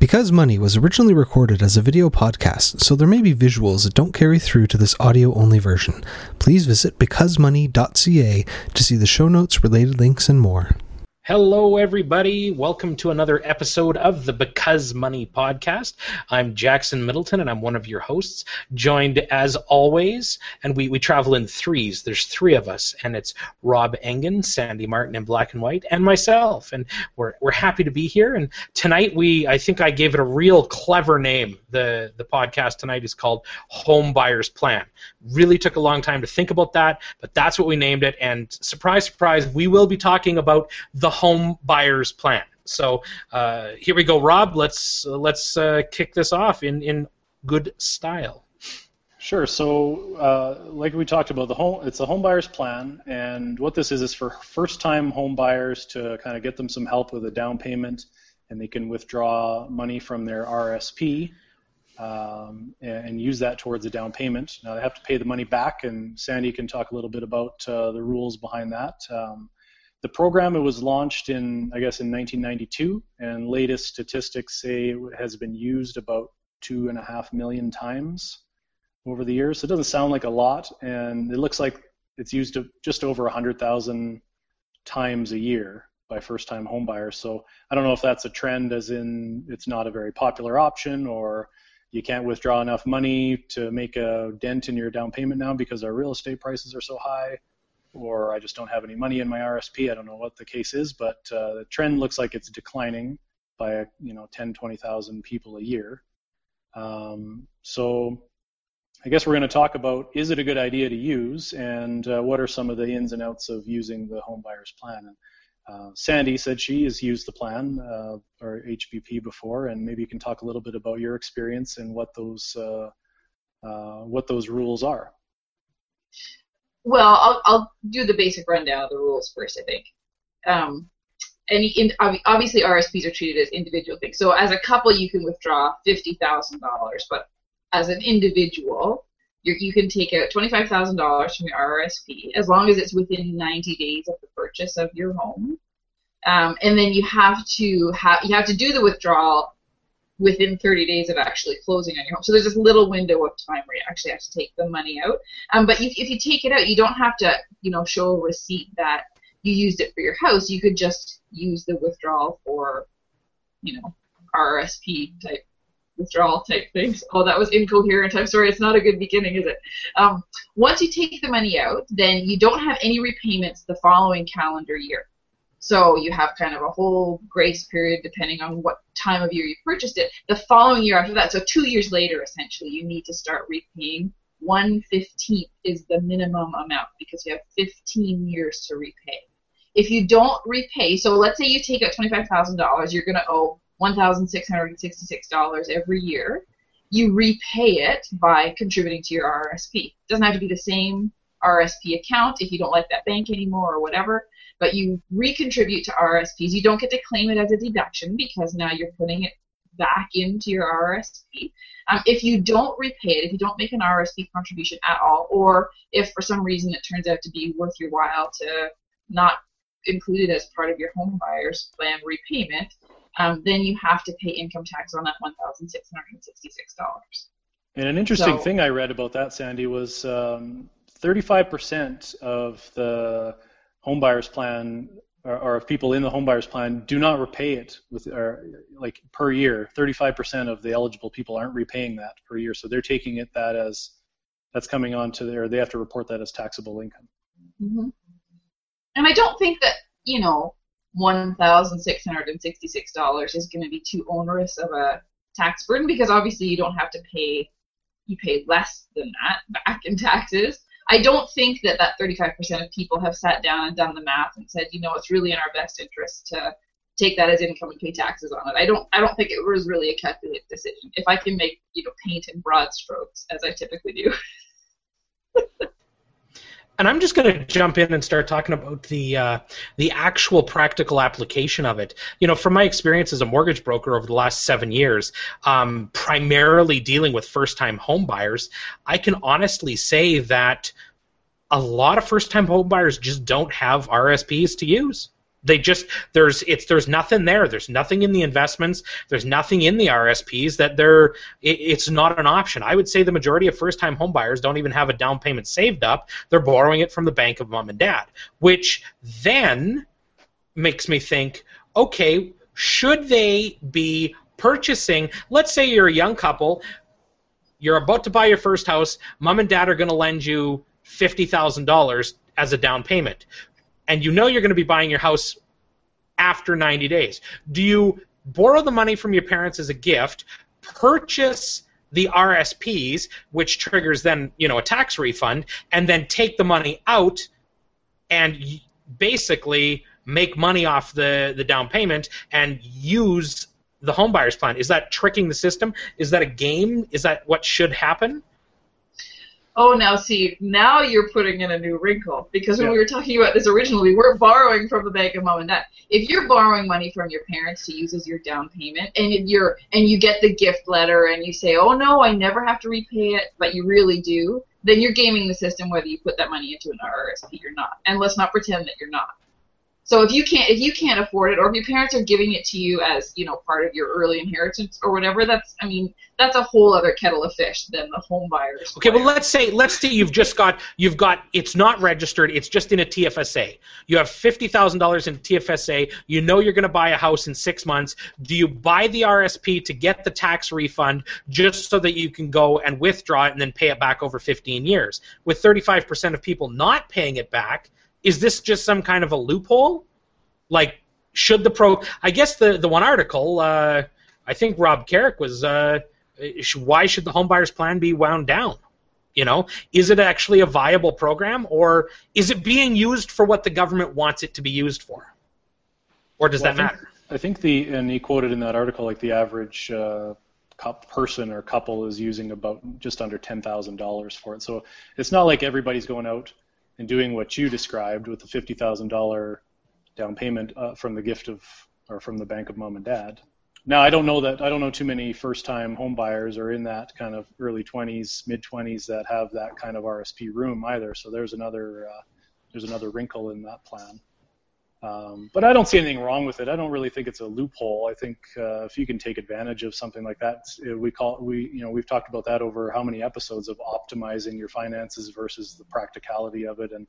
Because Money was originally recorded as a video podcast, so there may be visuals that don't carry through to this audio only version. Please visit becausemoney.ca to see the show notes, related links, and more. Hello, everybody. Welcome to another episode of the Because Money podcast. I'm Jackson Middleton, and I'm one of your hosts, joined as always, and we, we travel in threes. There's three of us, and it's Rob Engen, Sandy Martin in Black and White, and myself. And we're, we're happy to be here. And tonight, we I think I gave it a real clever name. The, the podcast tonight is called Home Buyer's Plan. Really took a long time to think about that, but that's what we named it. And surprise, surprise, we will be talking about the home buyer's plan. So uh, here we go, Rob. Let's uh, let's uh, kick this off in in good style. Sure. So, uh, like we talked about, the home it's a home buyer's plan, and what this is is for first-time home buyers to kind of get them some help with a down payment, and they can withdraw money from their RSP um, and, use that towards a down payment. Now they have to pay the money back, and Sandy can talk a little bit about uh, the rules behind that. Um, the program it was launched in, I guess, in 1992, and latest statistics say it has been used about two and a half million times over the years. So it doesn't sound like a lot, and it looks like it's used just over 100,000 times a year by first-time homebuyers. So I don't know if that's a trend, as in it's not a very popular option, or you can't withdraw enough money to make a dent in your down payment now because our real estate prices are so high or I just don't have any money in my RSP. I don't know what the case is, but uh, the trend looks like it's declining by you know 10, 20,000 people a year. Um, so I guess we're going to talk about is it a good idea to use and uh, what are some of the ins and outs of using the home buyer's plan. And, uh, Sandy said she has used the plan uh, or HBP before, and maybe you can talk a little bit about your experience and what those uh, uh, what those rules are. Well, I'll, I'll do the basic rundown of the rules first, I think. Um, in, obviously RSPs are treated as individual things. So as a couple, you can withdraw fifty thousand dollars, but as an individual, you can take out twenty-five thousand dollars from your RSP as long as it's within ninety days of the purchase of your home. Um, and then you have to have you have to do the withdrawal within 30 days of actually closing on your home. So there's this little window of time where you actually have to take the money out. Um, but if you take it out, you don't have to, you know, show a receipt that you used it for your house. You could just use the withdrawal for, you know, RSP type withdrawal type things. Oh, that was incoherent. I'm sorry. It's not a good beginning, is it? Um, once you take the money out, then you don't have any repayments the following calendar year. So you have kind of a whole grace period depending on what time of year you purchased it. The following year after that, so two years later, essentially, you need to start repaying. One fifteenth is the minimum amount because you have 15 years to repay. If you don't repay, so let's say you take out $25,000, you're going to owe $1,666 every year. You repay it by contributing to your RSP. It doesn't have to be the same RSP account if you don't like that bank anymore or whatever but you recontribute to RSPs. You don't get to claim it as a deduction because now you're putting it back into your RSP. Um, if you don't repay it, if you don't make an RSP contribution at all, or if for some reason it turns out to be worth your while to not include it as part of your home buyer's plan repayment, um, then you have to pay income tax on that $1,666. And an interesting so, thing I read about that, Sandy, was um, 35% of the homebuyers plan or, or if people in the homebuyers plan do not repay it with or like per year 35% of the eligible people aren't repaying that per year. So they're taking it that as that's coming on to their they have to report that as taxable income. Mm-hmm. and i don't think that you know $1666 is going to be too onerous of a tax burden because obviously you don't have to pay you pay less than that back in taxes I don't think that that 35% of people have sat down and done the math and said, you know, it's really in our best interest to take that as income and pay taxes on it. I don't I don't think it was really a calculated decision. If I can make, you know, paint in broad strokes as I typically do. and I'm just going to jump in and start talking about the uh, the actual practical application of it. You know, from my experience as a mortgage broker over the last seven years, um, primarily dealing with first-time home buyers, I can honestly say that a lot of first-time home buyers just don't have RSPs to use. They just there's it's there's nothing there. There's nothing in the investments. There's nothing in the RSPs that they're it, it's not an option. I would say the majority of first-time homebuyers don't even have a down payment saved up. They're borrowing it from the bank of mom and dad, which then makes me think, okay, should they be purchasing? Let's say you're a young couple, you're about to buy your first house. Mom and dad are going to lend you fifty thousand dollars as a down payment and you know you're going to be buying your house after 90 days. Do you borrow the money from your parents as a gift, purchase the RSPs, which triggers then you know a tax refund, and then take the money out and basically make money off the, the down payment and use the homebuyers plan. Is that tricking the system? Is that a game? Is that what should happen? Oh, now see, now you're putting in a new wrinkle because when yeah. we were talking about this originally, we weren't borrowing from the bank of mom and dad. If you're borrowing money from your parents to use as your down payment, and you're and you get the gift letter and you say, oh no, I never have to repay it, but you really do, then you're gaming the system whether you put that money into an RRSP or not. And let's not pretend that you're not. So if you can't if you can't afford it, or if your parents are giving it to you as you know part of your early inheritance or whatever, that's I mean that's a whole other kettle of fish than the home buyers. Okay, well let's say let's say you've just got you've got it's not registered, it's just in a TFSA. You have fifty thousand dollars in TFSA. You know you're going to buy a house in six months. Do you buy the RSP to get the tax refund just so that you can go and withdraw it and then pay it back over 15 years? With 35% of people not paying it back is this just some kind of a loophole? Like, should the pro? I guess the the one article, uh, I think Rob Carrick was, uh, why should the homebuyers plan be wound down? You know, is it actually a viable program, or is it being used for what the government wants it to be used for, or does well, that matter? I think the and he quoted in that article like the average. Uh, person or couple is using about just under ten thousand dollars for it. So it's not like everybody's going out and doing what you described with the fifty thousand dollar down payment uh, from the gift of or from the bank of mom and dad. Now I don't know that I don't know too many first-time home buyers are in that kind of early 20s, mid 20s that have that kind of RSP room either. So there's another uh, there's another wrinkle in that plan. Um, but I don't see anything wrong with it. I don't really think it's a loophole. I think uh, if you can take advantage of something like that, we call we you know we've talked about that over how many episodes of optimizing your finances versus the practicality of it, and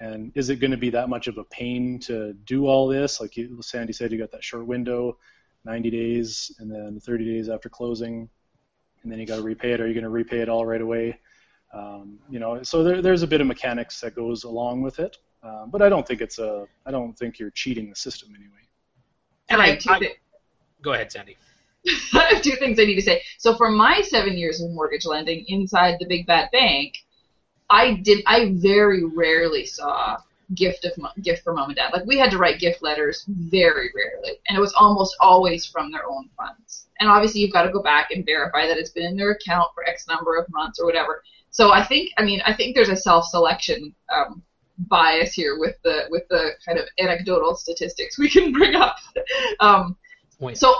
and is it going to be that much of a pain to do all this? Like you, Sandy said, you got that short window, 90 days, and then 30 days after closing, and then you got to repay it. Are you going to repay it all right away? Um, you know, so there, there's a bit of mechanics that goes along with it. Um, but I don't think it's a. I don't think you're cheating the system anyway. And I, I go ahead, Sandy. I have two things I need to say. So for my seven years of mortgage lending inside the big bad bank, I did. I very rarely saw gift of gift for mom and dad. Like we had to write gift letters very rarely, and it was almost always from their own funds. And obviously, you've got to go back and verify that it's been in their account for X number of months or whatever. So I think, I mean, I think there's a self-selection um, bias here with the with the kind of anecdotal statistics we can bring up. um, so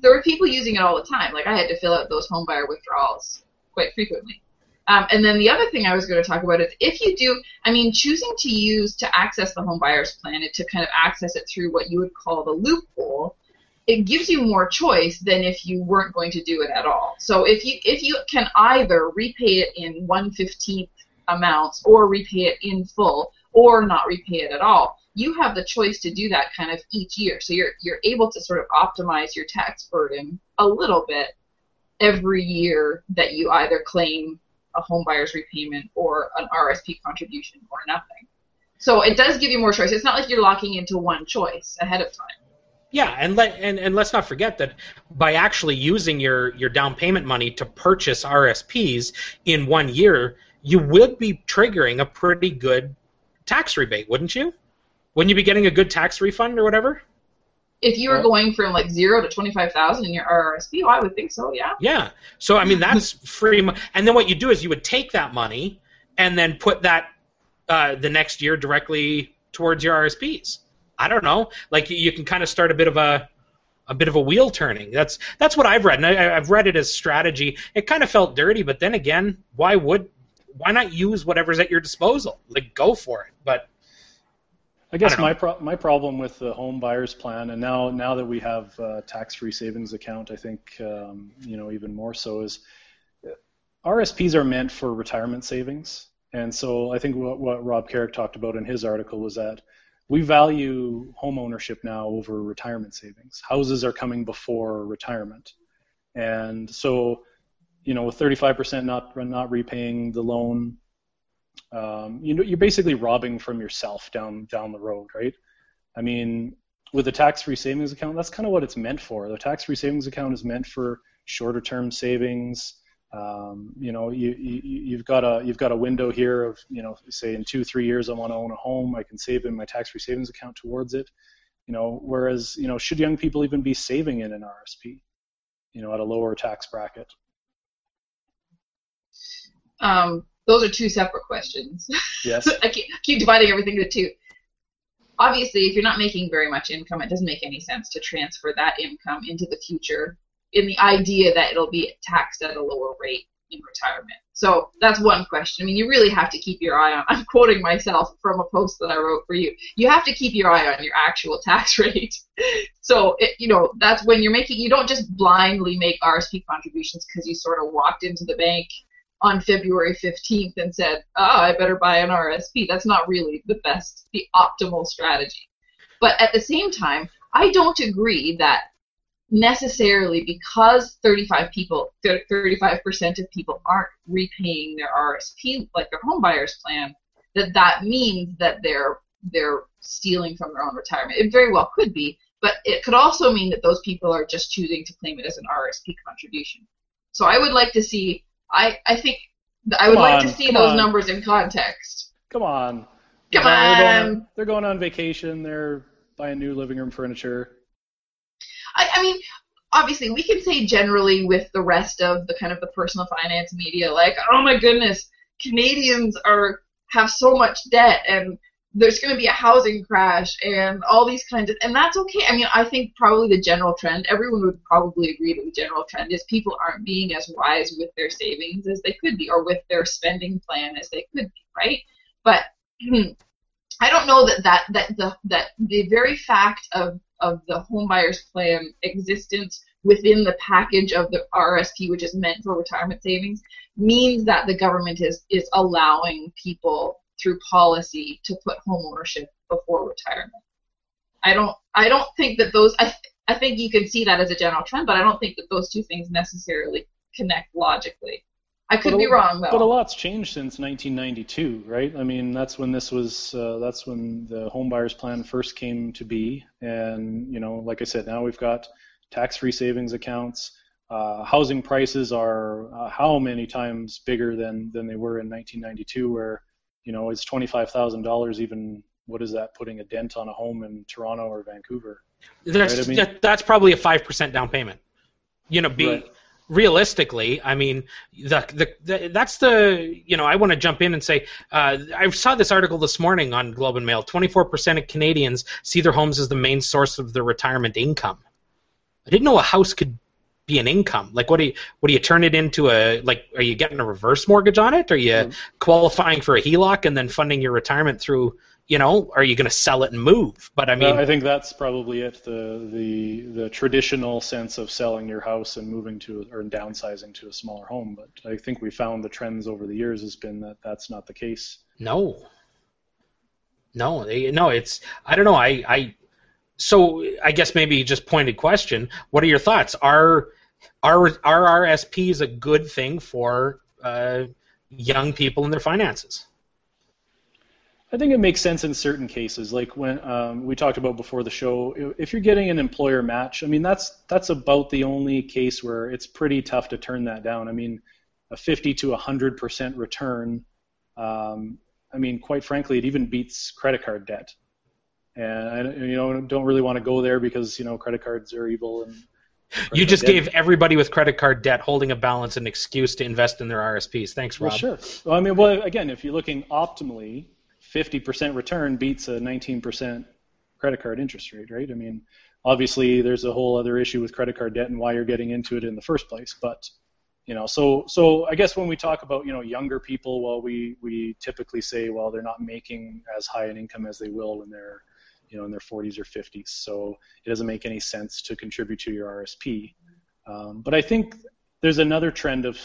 there were people using it all the time. Like I had to fill out those homebuyer withdrawals quite frequently. Um, and then the other thing I was going to talk about is if you do, I mean, choosing to use to access the home buyer's plan and to kind of access it through what you would call the loophole, it gives you more choice than if you weren't going to do it at all. So if you if you can either repay it in one fifteenth amounts or repay it in full or not repay it at all. You have the choice to do that kind of each year. So you're you're able to sort of optimize your tax burden a little bit every year that you either claim a home buyer's repayment or an RSP contribution or nothing. So it does give you more choice. It's not like you're locking into one choice ahead of time. Yeah, and let and, and let's not forget that by actually using your your down payment money to purchase RSPs in one year, you would be triggering a pretty good tax rebate, wouldn't you? Wouldn't you be getting a good tax refund or whatever? If you were going from like zero to twenty five thousand in your RRSP, oh, I would think so. Yeah. Yeah. So I mean, that's free. And then what you do is you would take that money and then put that uh, the next year directly towards your RSPs. I don't know. Like you can kind of start a bit of a a bit of a wheel turning. That's that's what I've read, and I, have read it as strategy. It kind of felt dirty, but then again, why would why not use whatever's at your disposal? Like go for it. But I guess my pro- my problem with the home buyers plan, and now now that we have uh, tax-free savings account, I think um, you know even more so is uh, RSPs are meant for retirement savings, and so I think what, what Rob Carrick talked about in his article was that we value home ownership now over retirement savings. Houses are coming before retirement, and so you know with 35% not not repaying the loan um, you know, you're basically robbing from yourself down down the road, right? I mean, with a tax-free savings account, that's kind of what it's meant for. The tax-free savings account is meant for shorter-term savings. Um, you know, you, you, have got a you've got a window here of you know, say in two three years I want to own a home, I can save in my tax-free savings account towards it. You know, whereas you know, should young people even be saving in an RSP? You know, at a lower tax bracket. Um, those are two separate questions. Yes. I keep, keep dividing everything into two. Obviously, if you're not making very much income, it doesn't make any sense to transfer that income into the future in the idea that it'll be taxed at a lower rate in retirement. So that's one question. I mean, you really have to keep your eye on. I'm quoting myself from a post that I wrote for you. You have to keep your eye on your actual tax rate. so it, you know that's when you're making. You don't just blindly make RSP contributions because you sort of walked into the bank on February 15th and said, oh, I better buy an RSP. That's not really the best, the optimal strategy. But at the same time, I don't agree that necessarily because 35 people, 35% of people aren't repaying their RSP like their home buyers plan, that that means that they're they're stealing from their own retirement. It very well could be, but it could also mean that those people are just choosing to claim it as an RSP contribution. So I would like to see I I think I would like to see those on. numbers in context. Come on. Come on. They're going on, they're going on vacation. They're buying new living room furniture. I, I mean, obviously, we can say generally with the rest of the kind of the personal finance media, like, oh my goodness, Canadians are have so much debt and there's going to be a housing crash and all these kinds of and that's okay. I mean i think probably the general trend everyone would probably agree that the general trend is people aren't being as wise with their savings as they could be or with their spending plan as they could be right? But hmm, i don't know that that that the that the very fact of of the home buyers plan existence within the package of the RSP, which is meant for retirement savings, means that the government is is allowing people through policy to put home ownership before retirement. I don't I don't think that those I th- I think you can see that as a general trend, but I don't think that those two things necessarily connect logically. I could be wrong though. But a lot's changed since 1992, right? I mean, that's when this was uh, that's when the home buyers plan first came to be, and you know, like I said, now we've got tax-free savings accounts. Uh, housing prices are uh, how many times bigger than than they were in 1992, where you know, is twenty-five thousand dollars even? What is that putting a dent on a home in Toronto or Vancouver? That's right? I mean, that's probably a five percent down payment. You know, be right. realistically, I mean, the, the, the that's the you know I want to jump in and say uh, I saw this article this morning on Globe and Mail. Twenty-four percent of Canadians see their homes as the main source of their retirement income. I didn't know a house could be an income? Like, what do you what do you turn it into a like? Are you getting a reverse mortgage on it? Are you mm-hmm. qualifying for a HELOC and then funding your retirement through? You know, are you going to sell it and move? But I mean, uh, I think that's probably it. The the the traditional sense of selling your house and moving to or downsizing to a smaller home. But I think we found the trends over the years has been that that's not the case. No. No, no, it's I don't know. I I so I guess maybe just pointed question. What are your thoughts? Are are are RSPs a good thing for uh, young people in their finances? I think it makes sense in certain cases, like when um, we talked about before the show. If you're getting an employer match, I mean that's that's about the only case where it's pretty tough to turn that down. I mean, a 50 to 100 percent return. Um, I mean, quite frankly, it even beats credit card debt and I you know don't really want to go there because you know credit cards are evil and you just gave everybody with credit card debt holding a balance an excuse to invest in their RSPs. Thanks, Rob. Well, sure. Well, I mean, well, again, if you're looking optimally, 50% return beats a 19% credit card interest rate, right? I mean, obviously, there's a whole other issue with credit card debt and why you're getting into it in the first place, but you know, so so I guess when we talk about you know younger people, well, we we typically say well they're not making as high an income as they will when they're you know in their 40s or 50s. So it doesn't make any sense to contribute to your RSP. Um, but I think there's another trend of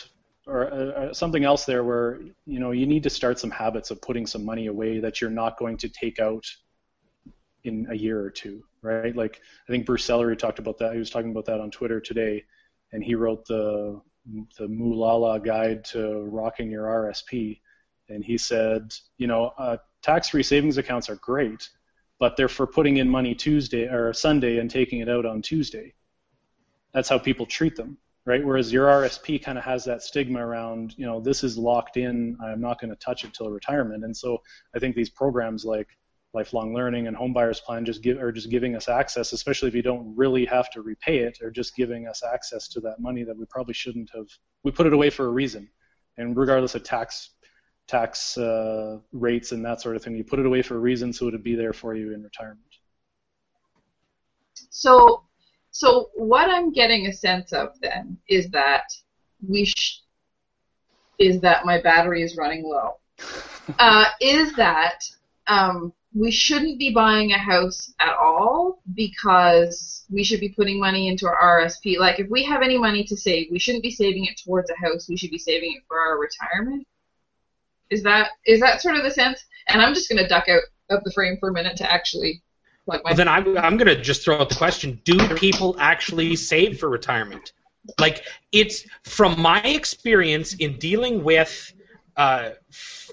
or uh, uh, something else there where you know you need to start some habits of putting some money away that you're not going to take out in a year or two, right? Like I think Bruce Sellery talked about that. He was talking about that on Twitter today, and he wrote the the Moolala Guide to Rocking Your RSP, and he said, you know, uh, tax-free savings accounts are great, but they're for putting in money Tuesday or Sunday and taking it out on Tuesday. That's how people treat them right? Whereas your RSP kind of has that stigma around, you know, this is locked in. I'm not going to touch it till retirement. And so I think these programs like lifelong learning and homebuyers plan just give are just giving us access, especially if you don't really have to repay it, or just giving us access to that money that we probably shouldn't have. We put it away for a reason, and regardless of tax tax uh, rates and that sort of thing, you put it away for a reason, so it'd be there for you in retirement. So so what I'm getting a sense of then is that we sh- is that my battery is running low. Uh, is that um, we shouldn't be buying a house at all because we should be putting money into our RSP. Like if we have any money to save, we shouldn't be saving it towards a house. We should be saving it for our retirement. Is that is that sort of the sense? And I'm just going to duck out of the frame for a minute to actually like well, then I'm, I'm going to just throw out the question do people actually save for retirement? Like, it's from my experience in dealing with. Uh,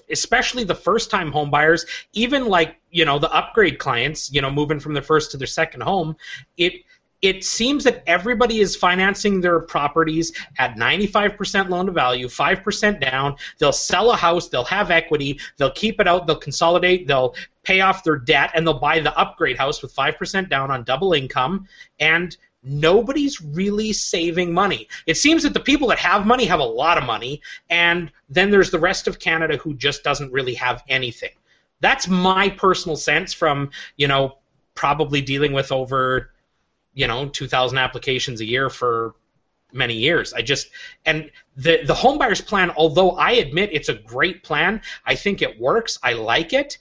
especially the first time home buyers, even like, you know, the upgrade clients, you know, moving from their first to their second home, it it seems that everybody is financing their properties at 95% loan to value, 5% down. They'll sell a house, they'll have equity, they'll keep it out, they'll consolidate, they'll pay off their debt, and they'll buy the upgrade house with 5% down on double income. And nobody's really saving money. It seems that the people that have money have a lot of money, and then there's the rest of Canada who just doesn't really have anything. That's my personal sense from, you know, probably dealing with over you know 2,000 applications a year for many years. I just and the the homebuyers plan, although I admit it's a great plan, I think it works. I like it.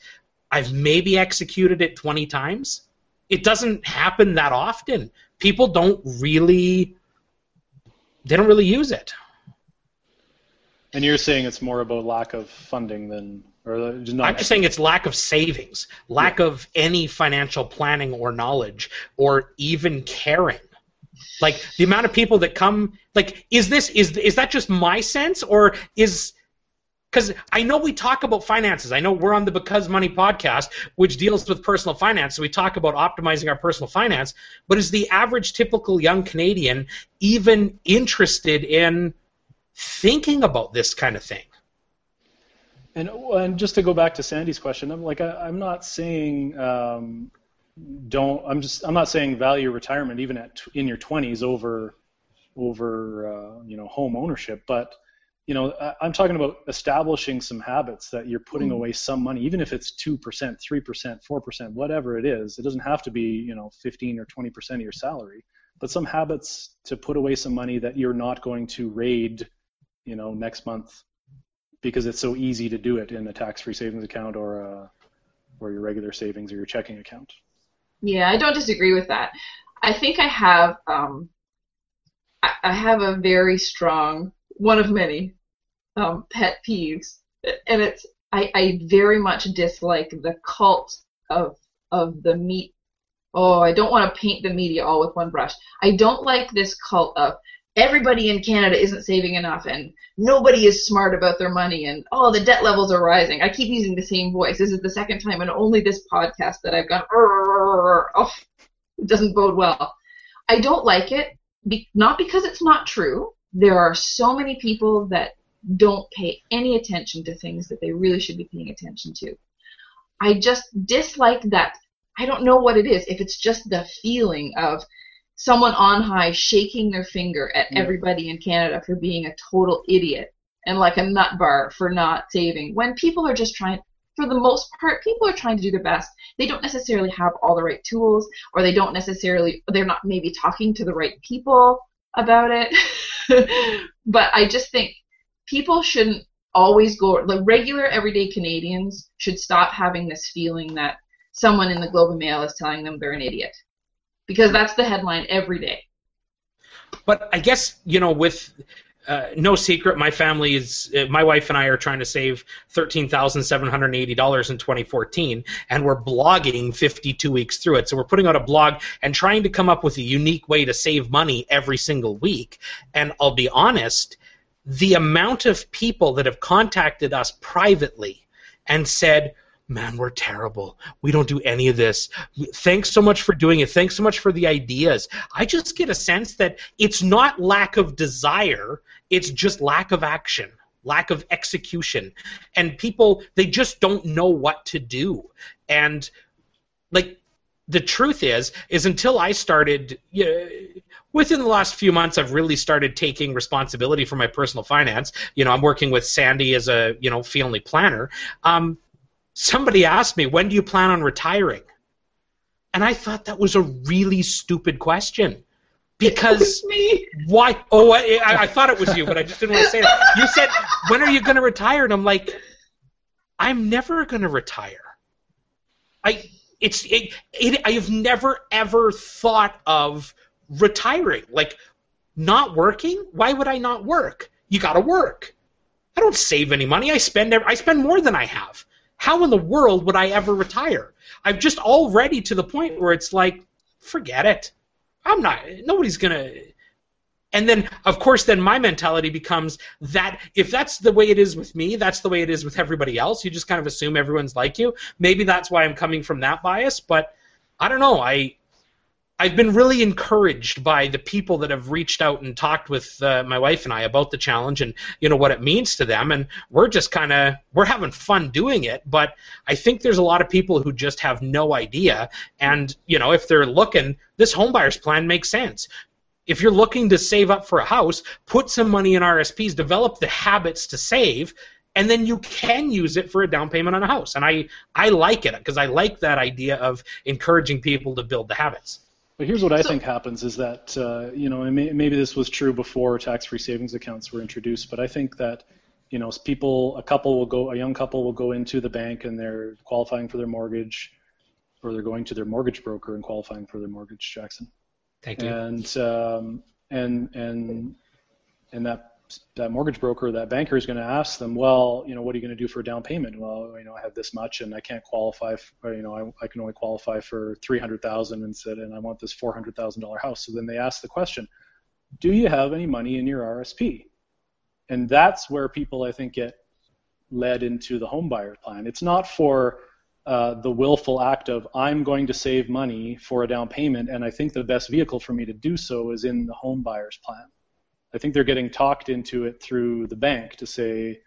I've maybe executed it 20 times. It doesn't happen that often. People don't really they don't really use it. And you're saying it's more about lack of funding than I'm just saying it's lack of savings, lack yeah. of any financial planning or knowledge, or even caring. Like the amount of people that come, like, is this is is that just my sense, or is because I know we talk about finances. I know we're on the Because Money podcast, which deals with personal finance. So we talk about optimizing our personal finance. But is the average typical young Canadian even interested in thinking about this kind of thing? And, and just to go back to Sandy's question, I'm like I, am not saying um, don't. I'm just I'm not saying value retirement even at in your 20s over over uh, you know home ownership, but you know I, am talking about establishing some habits that you're putting mm. away some money, even if it's two percent, three percent, four percent, whatever it is. It doesn't have to be you know 15 or 20 percent of your salary, but some habits to put away some money that you're not going to raid, you know, next month because it's so easy to do it in a tax-free savings account or a, or your regular savings or your checking account. Yeah, I don't disagree with that. I think I have um, I, I have a very strong one of many um, pet peeves, and it's I, I very much dislike the cult of of the meat. Oh, I don't want to paint the media all with one brush. I don't like this cult of everybody in Canada isn't saving enough and nobody is smart about their money and oh the debt levels are rising. I keep using the same voice. This is the second time and only this podcast that I've gone oh it doesn't bode well. I don't like it be, not because it's not true. There are so many people that don't pay any attention to things that they really should be paying attention to. I just dislike that I don't know what it is. If it's just the feeling of someone on high shaking their finger at yeah. everybody in Canada for being a total idiot and like a nut bar for not saving when people are just trying for the most part people are trying to do their best they don't necessarily have all the right tools or they don't necessarily they're not maybe talking to the right people about it but I just think people shouldn't always go. Like regular everyday Canadians should stop having this feeling that someone in the Globe and Mail is telling them they're an idiot, because that's the headline every day. But I guess you know with uh, no secret, my family is, uh, my wife and I are trying to save $13,780 in 2014, and we're blogging 52 weeks through it. So we're putting out a blog and trying to come up with a unique way to save money every single week. And I'll be honest, the amount of people that have contacted us privately and said, man, we're terrible. We don't do any of this. Thanks so much for doing it. Thanks so much for the ideas. I just get a sense that it's not lack of desire, it's just lack of action, lack of execution. And people, they just don't know what to do. And, like, the truth is, is until I started, you know, within the last few months, I've really started taking responsibility for my personal finance. You know, I'm working with Sandy as a, you know, family planner. Um, somebody asked me, when do you plan on retiring? And I thought that was a really stupid question. Because why? Oh, I, I, thought it was you, but I just didn't want to say that. You said, "When are you going to retire?" And I'm like, "I'm never going to retire." I it's it, it I have never ever thought of retiring, like not working. Why would I not work? You got to work. I don't save any money. I spend I spend more than I have how in the world would I ever retire? I'm just already to the point where it's like, forget it. I'm not. Nobody's gonna. And then, of course, then my mentality becomes that if that's the way it is with me, that's the way it is with everybody else. You just kind of assume everyone's like you. Maybe that's why I'm coming from that bias, but I don't know. I I've been really encouraged by the people that have reached out and talked with uh, my wife and I about the challenge and you know what it means to them. And we're just kind of we're having fun doing it but I think there's a lot of people who just have no idea. And you know if they're looking this homebuyers plan makes sense. If you're looking to save up for a house put some money in RSPs develop the habits to save and then you can use it for a down payment on a house. And I I like it because I like that idea of encouraging people to build the habits but here's what I so, think happens is that, uh, you know, may, maybe this was true before tax-free savings accounts were introduced, but I think that, you know, people, a couple will go, a young couple will go into the bank and they're qualifying for their mortgage, or they're going to their mortgage broker and qualifying for their mortgage, Jackson. Thank you. And um, and and and that that mortgage broker, that banker is going to ask them, well, you know, what are you going to do for a down payment? Well, you know, I have this much, and I can't qualify. For, you know, I, I can only qualify for three hundred thousand and said and I want this four hundred thousand dollar house. So then they ask the question, do you have any money in your RSP? And that's where people, I think, get led into the home buyer plan. It's not for uh, the willful act of I'm going to save money for a down payment, and I think the best vehicle for me to do so is in the home buyer's plan. I think they're getting talked into it through the bank to say,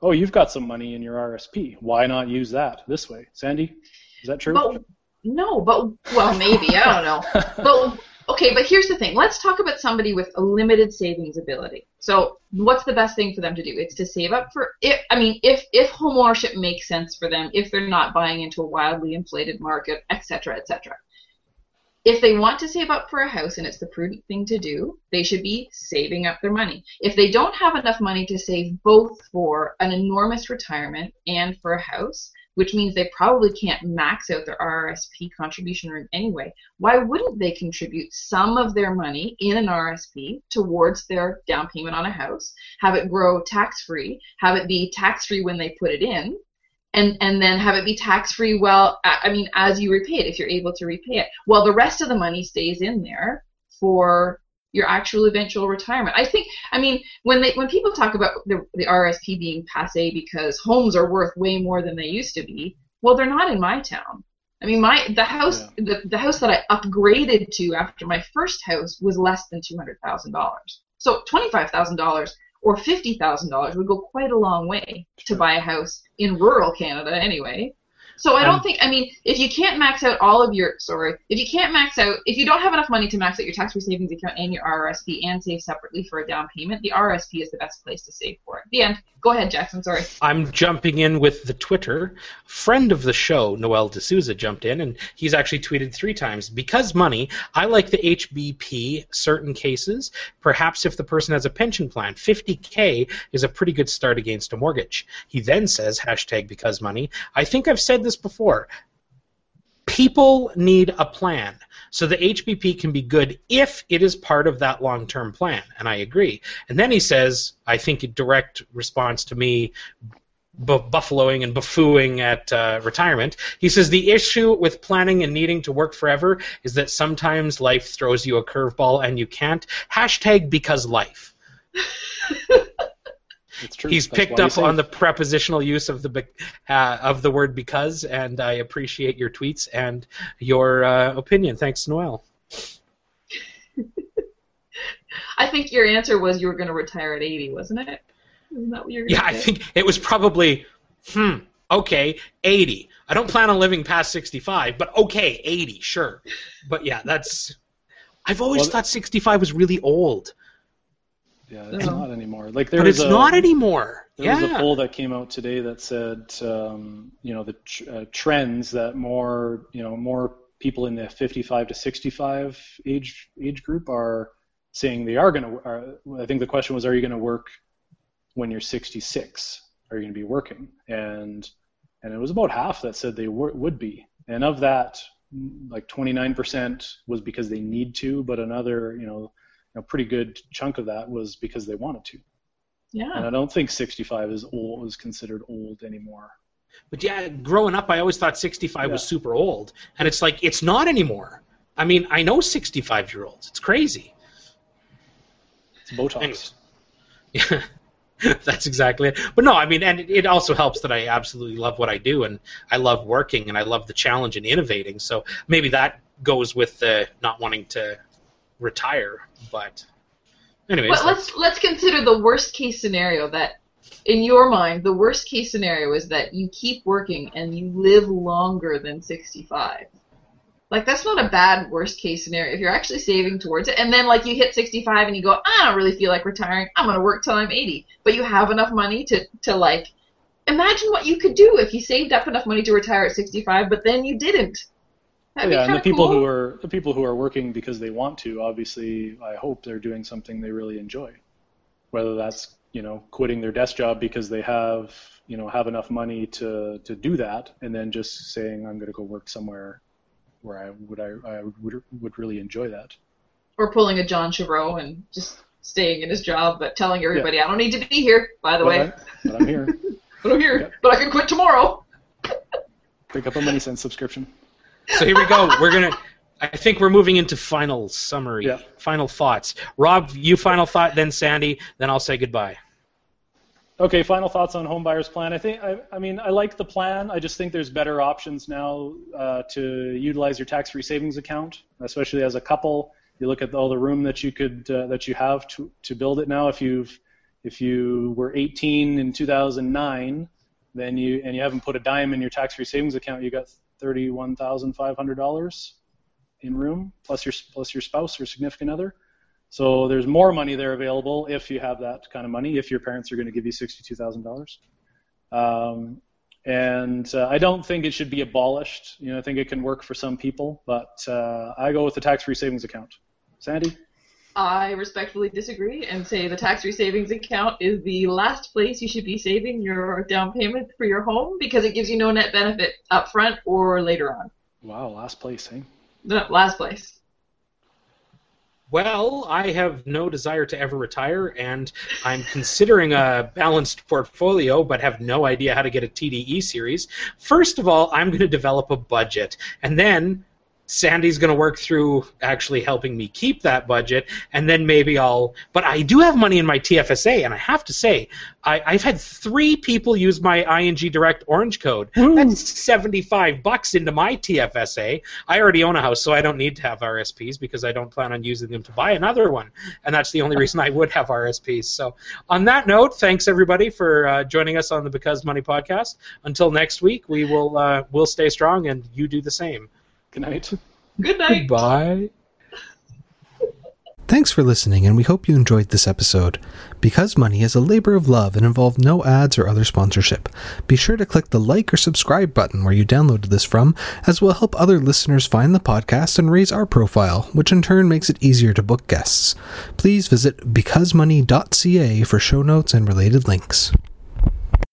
oh, you've got some money in your RSP. Why not use that this way? Sandy, is that true? But, no, but, well, maybe. I don't know. but, okay, but here's the thing. Let's talk about somebody with a limited savings ability. So, what's the best thing for them to do? It's to save up for if I mean, if if home ownership makes sense for them, if they're not buying into a wildly inflated market, et cetera, et etc if they want to save up for a house and it's the prudent thing to do, they should be saving up their money. If they don't have enough money to save both for an enormous retirement and for a house, which means they probably can't max out their RRSP contribution anyway, why wouldn't they contribute some of their money in an RSP towards their down payment on a house, have it grow tax free, have it be tax free when they put it in, and and then have it be tax free well i mean as you repay it if you're able to repay it. Well the rest of the money stays in there for your actual eventual retirement. I think i mean when they when people talk about the, the rsp being passe because homes are worth way more than they used to be well they're not in my town. I mean my the house yeah. the, the house that i upgraded to after my first house was less than $200000 so $25000 or $50,000 would go quite a long way to buy a house in rural Canada anyway. So I don't Um, think I mean if you can't max out all of your sorry if you can't max out if you don't have enough money to max out your tax-free savings account and your RRSP and save separately for a down payment, the RRSP is the best place to save for it. The end. Go ahead, Jackson. Sorry. I'm jumping in with the Twitter. Friend of the show, Noel D'Souza, jumped in, and he's actually tweeted three times. Because money, I like the HBP certain cases. Perhaps if the person has a pension plan, 50K is a pretty good start against a mortgage. He then says, hashtag because money. I think I've said this before. People need a plan. So the HBP can be good if it is part of that long term plan. And I agree. And then he says, I think a direct response to me bu- buffaloing and buffooing at uh, retirement. He says the issue with planning and needing to work forever is that sometimes life throws you a curveball and you can't. Hashtag because life. It's true. He's That's picked up on the prepositional use of the be- uh, of the word because, and I appreciate your tweets and your uh, opinion. Thanks, Noel. I think your answer was you were going to retire at 80, wasn't it? Isn't that what you're Yeah, to I think it was probably, hmm, okay, 80. I don't plan on living past 65, but okay, 80, sure. But yeah, that's. I've always Well, thought 65 was really old, Yeah, it's No. not anymore. Like there but it's a, not anymore. There yeah. was a poll that came out today that said, um, you know, the tr- uh, trends that more, you know, more people in the 55 to 65 age age group are saying they are going to. I think the question was, are you going to work when you're 66? Are you going to be working? And and it was about half that said they were, would be. And of that, like 29% was because they need to, but another, you know, a pretty good chunk of that was because they wanted to. Yeah. And I don't think 65 is old is considered old anymore. But yeah, growing up, I always thought 65 was super old, and it's like it's not anymore. I mean, I know 65 year olds. It's crazy. It's Botox. Anyways. Yeah, that's exactly it. But no, I mean, and it, it also helps that I absolutely love what I do, and I love working, and I love the challenge and innovating. So maybe that goes with the not wanting to retire. But anyways, But let's let's consider the worst case scenario that in your mind the worst case scenario is that you keep working and you live longer than 65. Like that's not a bad worst case scenario if you're actually saving towards it and then like you hit 65 and you go ah, I don't really feel like retiring. I'm going to work till I'm 80. But you have enough money to to like imagine what you could do if you saved up enough money to retire at 65 but then you didn't. That'd yeah, and the people cool. who are the people who are working because they want to, obviously, I hope they're doing something they really enjoy. Whether that's you know quitting their desk job because they have you know have enough money to to do that, and then just saying I'm going to go work somewhere where I would I, I would would really enjoy that. or pulling a John Chevreau and just staying in his job, but telling everybody, I don't need to be here, by the But, way. I, but I'm here. But I'm here, Yeah. but I can quit tomorrow. Pick up a MoneySense subscription. So here we go. We're gonna. I think we're moving into final summary, Yeah. final thoughts. Rob, you final thought, then Sandy, then I'll say goodbye. Okay, final thoughts on home buyers plan. I think I, I mean I like the plan. I just think there's better options now uh, to utilize your tax-free savings account, especially as a couple. You look at all the room that you could uh, that you have to to build it now. If you've if you were 18 in 2009, then you and you haven't put a dime in your tax-free savings account, you got $31,500 in room plus your plus your spouse or significant other. So there's more money there available if you have that kind of money, if your parents are going to give you $62,000. Um, and uh, I don't think it should be abolished. You know, I think it can work for some people, but uh, I go with the tax-free savings account. Sandy? I respectfully disagree and say the tax-free savings account is the last place you should be saving your down payment for your home because it gives you no net benefit up front or later on. Wow, last place, eh? No, last place. Well, I have no desire to ever retire, and I'm considering a balanced portfolio, but have no idea how to get a TD e-Series. First of all, I'm going to develop a budget, and then Sandy's going to work through actually helping me keep that budget, and then maybe I'll. But I do have money in my TFSA, and I have to say, I, have had three people use my ING Direct Orange code. Ooh. That's seventy-five bucks into my TFSA. I already own a house, so I don't need to have RSPs because I don't plan on using them to buy another one, and that's the only reason I would have RSPs. So, on that note, thanks everybody for uh, joining us on the Because Money podcast. Until next week, we will uh, will stay strong, and you do the same. Good night. Good night. Bye. Thanks for listening, and we hope you enjoyed this episode. Because Money is a labor of love and involved no ads or other sponsorship. Be sure to click the like or subscribe button where you downloaded this from, as will help other listeners find the podcast and raise our profile, which in turn makes it easier to book guests. Please visit becausemoney.ca for show notes and related links.